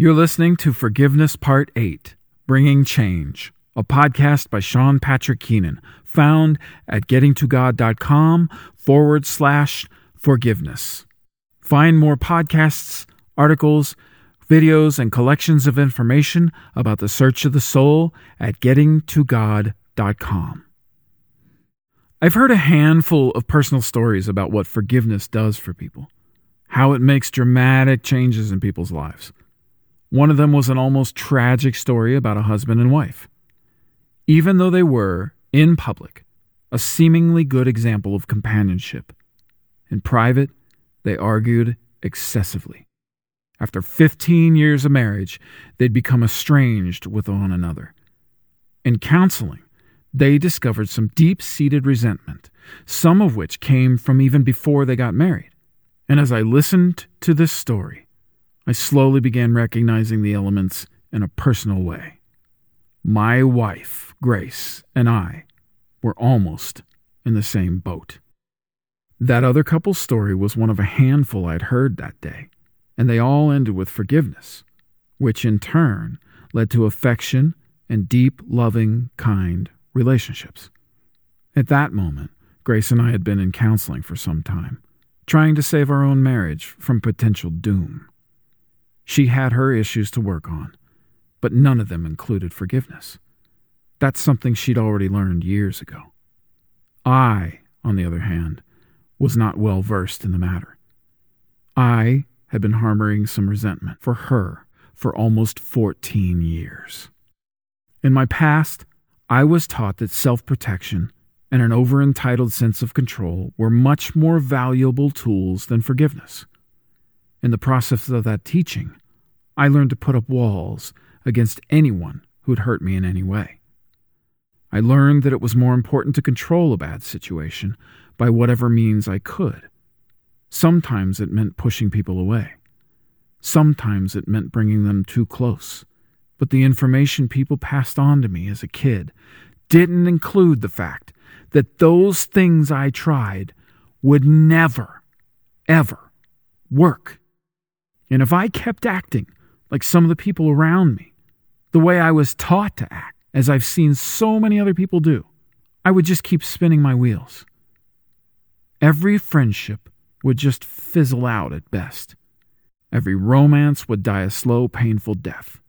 You're listening to Forgiveness Part 8 Bringing Change, a podcast by Sean Patrick Keenan, found at gettingtogod.com forward slash forgiveness. Find more podcasts, articles, videos, and collections of information about the search of the soul at gettingtogod.com. I've heard a handful of personal stories about what forgiveness does for people, how it makes dramatic changes in people's lives. One of them was an almost tragic story about a husband and wife. Even though they were, in public, a seemingly good example of companionship, in private, they argued excessively. After 15 years of marriage, they'd become estranged with one another. In counseling, they discovered some deep seated resentment, some of which came from even before they got married. And as I listened to this story, I slowly began recognizing the elements in a personal way. My wife, Grace, and I were almost in the same boat. That other couple's story was one of a handful I'd heard that day, and they all ended with forgiveness, which in turn led to affection and deep, loving, kind relationships. At that moment, Grace and I had been in counseling for some time, trying to save our own marriage from potential doom. She had her issues to work on, but none of them included forgiveness. That's something she'd already learned years ago. I, on the other hand, was not well versed in the matter. I had been harboring some resentment for her for almost 14 years. In my past, I was taught that self protection and an over entitled sense of control were much more valuable tools than forgiveness. In the process of that teaching, I learned to put up walls against anyone who'd hurt me in any way. I learned that it was more important to control a bad situation by whatever means I could. Sometimes it meant pushing people away. Sometimes it meant bringing them too close. But the information people passed on to me as a kid didn't include the fact that those things I tried would never, ever work. And if I kept acting like some of the people around me, the way I was taught to act, as I've seen so many other people do, I would just keep spinning my wheels. Every friendship would just fizzle out at best. Every romance would die a slow, painful death.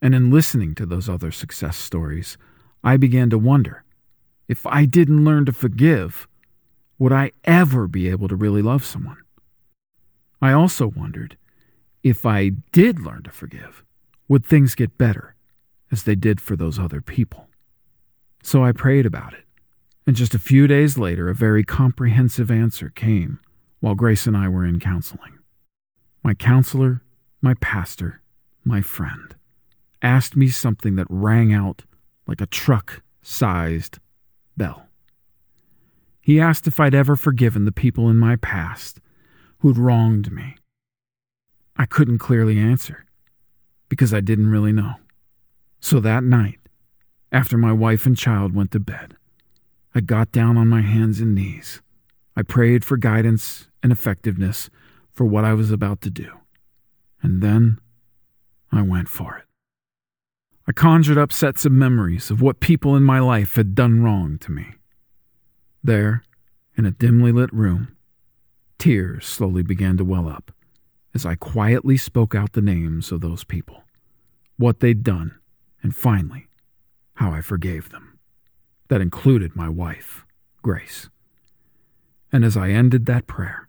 And in listening to those other success stories, I began to wonder if I didn't learn to forgive, would I ever be able to really love someone? I also wondered if I did learn to forgive, would things get better as they did for those other people? So I prayed about it. And just a few days later, a very comprehensive answer came while Grace and I were in counseling. My counselor, my pastor, my friend, asked me something that rang out like a truck sized bell. He asked if I'd ever forgiven the people in my past who'd wronged me I couldn't clearly answer because I didn't really know. So that night, after my wife and child went to bed, I got down on my hands and knees. I prayed for guidance and effectiveness for what I was about to do. And then I went for it. I conjured up sets of memories of what people in my life had done wrong to me. There, in a dimly lit room, tears slowly began to well up as I quietly spoke out the names of those people, what they'd done, and finally, how I forgave them. That included my wife, Grace. And as I ended that prayer,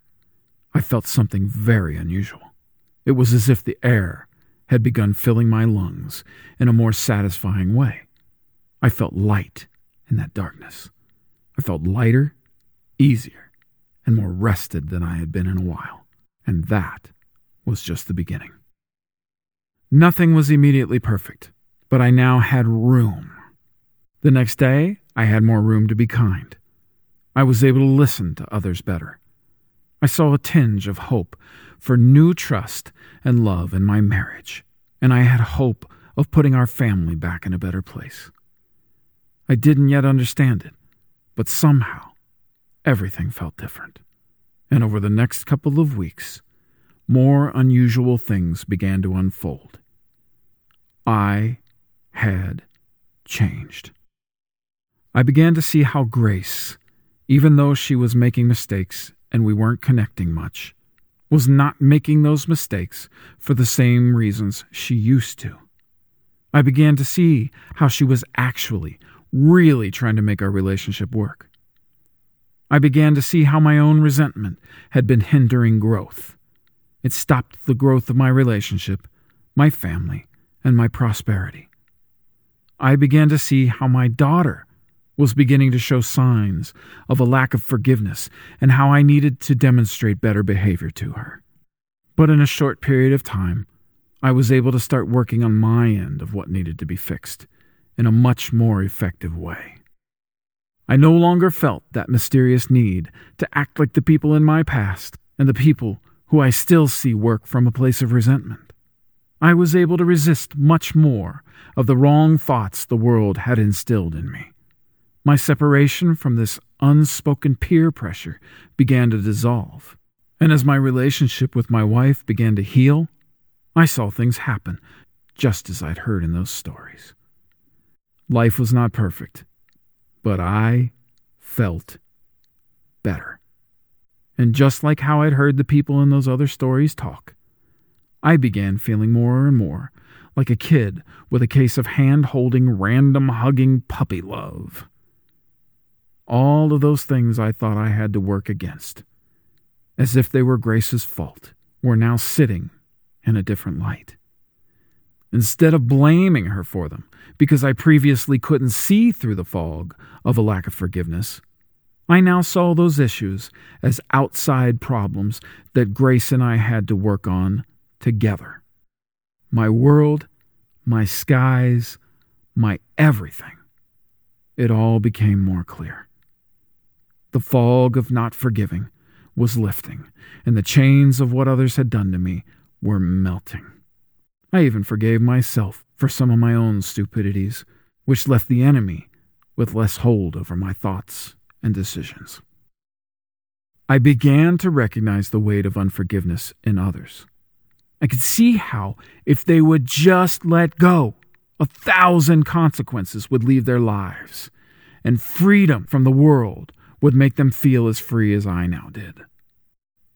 I felt something very unusual. It was as if the air had begun filling my lungs in a more satisfying way. I felt light in that darkness. I felt lighter, easier, and more rested than I had been in a while. And that was just the beginning. Nothing was immediately perfect, but I now had room. The next day, I had more room to be kind. I was able to listen to others better. I saw a tinge of hope for new trust and love in my marriage, and I had hope of putting our family back in a better place. I didn't yet understand it, but somehow everything felt different. And over the next couple of weeks, more unusual things began to unfold. I had changed. I began to see how Grace, even though she was making mistakes and we weren't connecting much, was not making those mistakes for the same reasons she used to. I began to see how she was actually, really trying to make our relationship work. I began to see how my own resentment had been hindering growth. It stopped the growth of my relationship, my family, and my prosperity. I began to see how my daughter was beginning to show signs of a lack of forgiveness and how I needed to demonstrate better behavior to her. But in a short period of time, I was able to start working on my end of what needed to be fixed in a much more effective way. I no longer felt that mysterious need to act like the people in my past and the people who I still see work from a place of resentment. I was able to resist much more of the wrong thoughts the world had instilled in me. My separation from this unspoken peer pressure began to dissolve. And as my relationship with my wife began to heal, I saw things happen just as I'd heard in those stories. Life was not perfect, but I felt better. And just like how I'd heard the people in those other stories talk, I began feeling more and more like a kid with a case of hand holding, random hugging puppy love. All of those things I thought I had to work against, as if they were Grace's fault, were now sitting in a different light. Instead of blaming her for them, because I previously couldn't see through the fog of a lack of forgiveness, I now saw those issues as outside problems that Grace and I had to work on together. My world, my skies, my everything. It all became more clear. The fog of not forgiving was lifting, and the chains of what others had done to me were melting. I even forgave myself for some of my own stupidities, which left the enemy with less hold over my thoughts and decisions. I began to recognize the weight of unforgiveness in others. I could see how, if they would just let go, a thousand consequences would leave their lives, and freedom from the world would make them feel as free as I now did.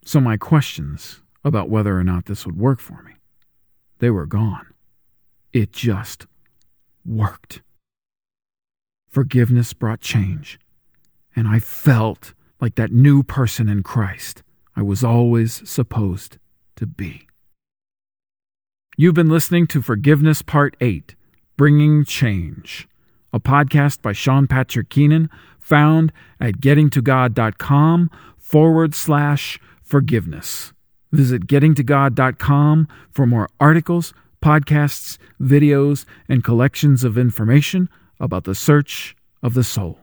So my questions about whether or not this would work for me, they were gone. It just worked. Forgiveness brought change, and I felt like that new person in Christ I was always supposed to be. You've been listening to Forgiveness Part 8 Bringing Change, a podcast by Sean Patrick Keenan found at gettingtogod.com forward slash forgiveness. Visit gettingtogod.com for more articles, podcasts, videos, and collections of information about the search of the soul.